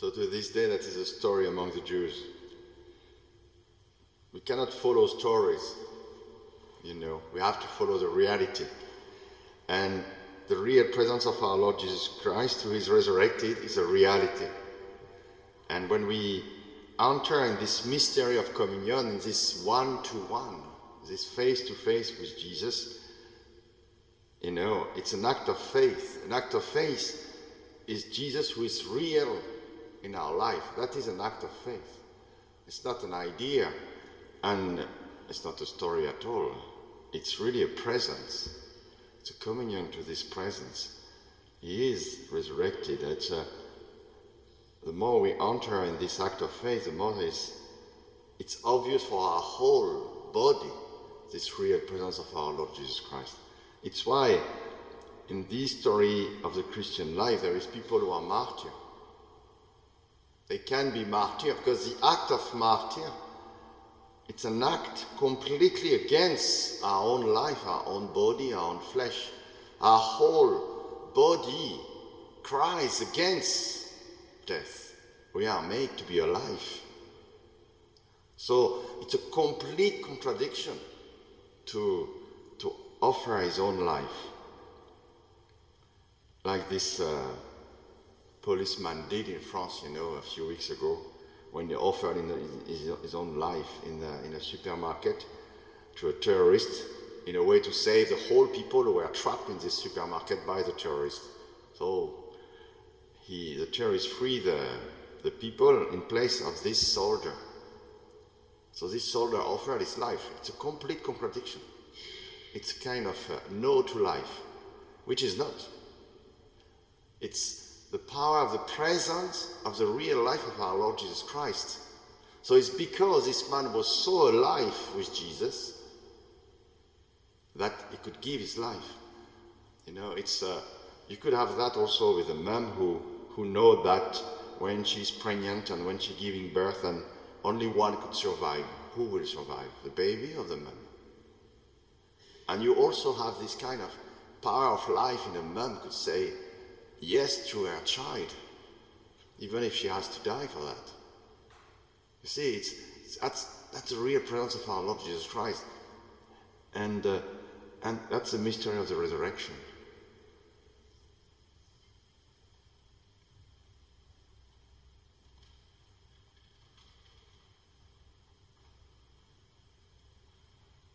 So to this day, that is a story among the Jews. We cannot follow stories, you know. We have to follow the reality. And the real presence of our Lord Jesus Christ, who is resurrected, is a reality. And when we enter in this mystery of communion, in this one to one, this face to face with Jesus, you know, it's an act of faith. An act of faith is Jesus who is real in our life. That is an act of faith. It's not an idea and it's not a story at all. It's really a presence. It's a communion to this presence. He is resurrected. It's a, the more we enter in this act of faith, the more it's, it's obvious for our whole body this real presence of our Lord Jesus Christ. It's why in this story of the Christian life there is people who are martyrs. They can be martyrs because the act of martyr it's an act completely against our own life, our own body, our own flesh. Our whole body cries against death. We are made to be alive. So it's a complete contradiction to, to offer his own life. Like this uh, policeman did in France, you know, a few weeks ago when he offered in the, his, his, own life in, the, in a supermarket to a terrorist in a way to save the whole people who were trapped in this supermarket by the terrorist. So he, the terrorist freed the, the people in place of this soldier. So this soldier offered his life. It's a complete contradiction. It's kind of no to life, which is not. It's the power of the presence of the real life of our Lord Jesus Christ. So it's because this man was so alive with Jesus that he could give his life. You know, it's uh, you could have that also with a mom who who know that when she's pregnant and when she's giving birth and only one could survive. Who will survive, the baby or the mom? And you also have this kind of power of life in a mom could say, yes to her child, even if she has to die for that. You see, it's, it's that's, that's the real presence of our Lord Jesus Christ. And, uh, and that's the mystery of the resurrection.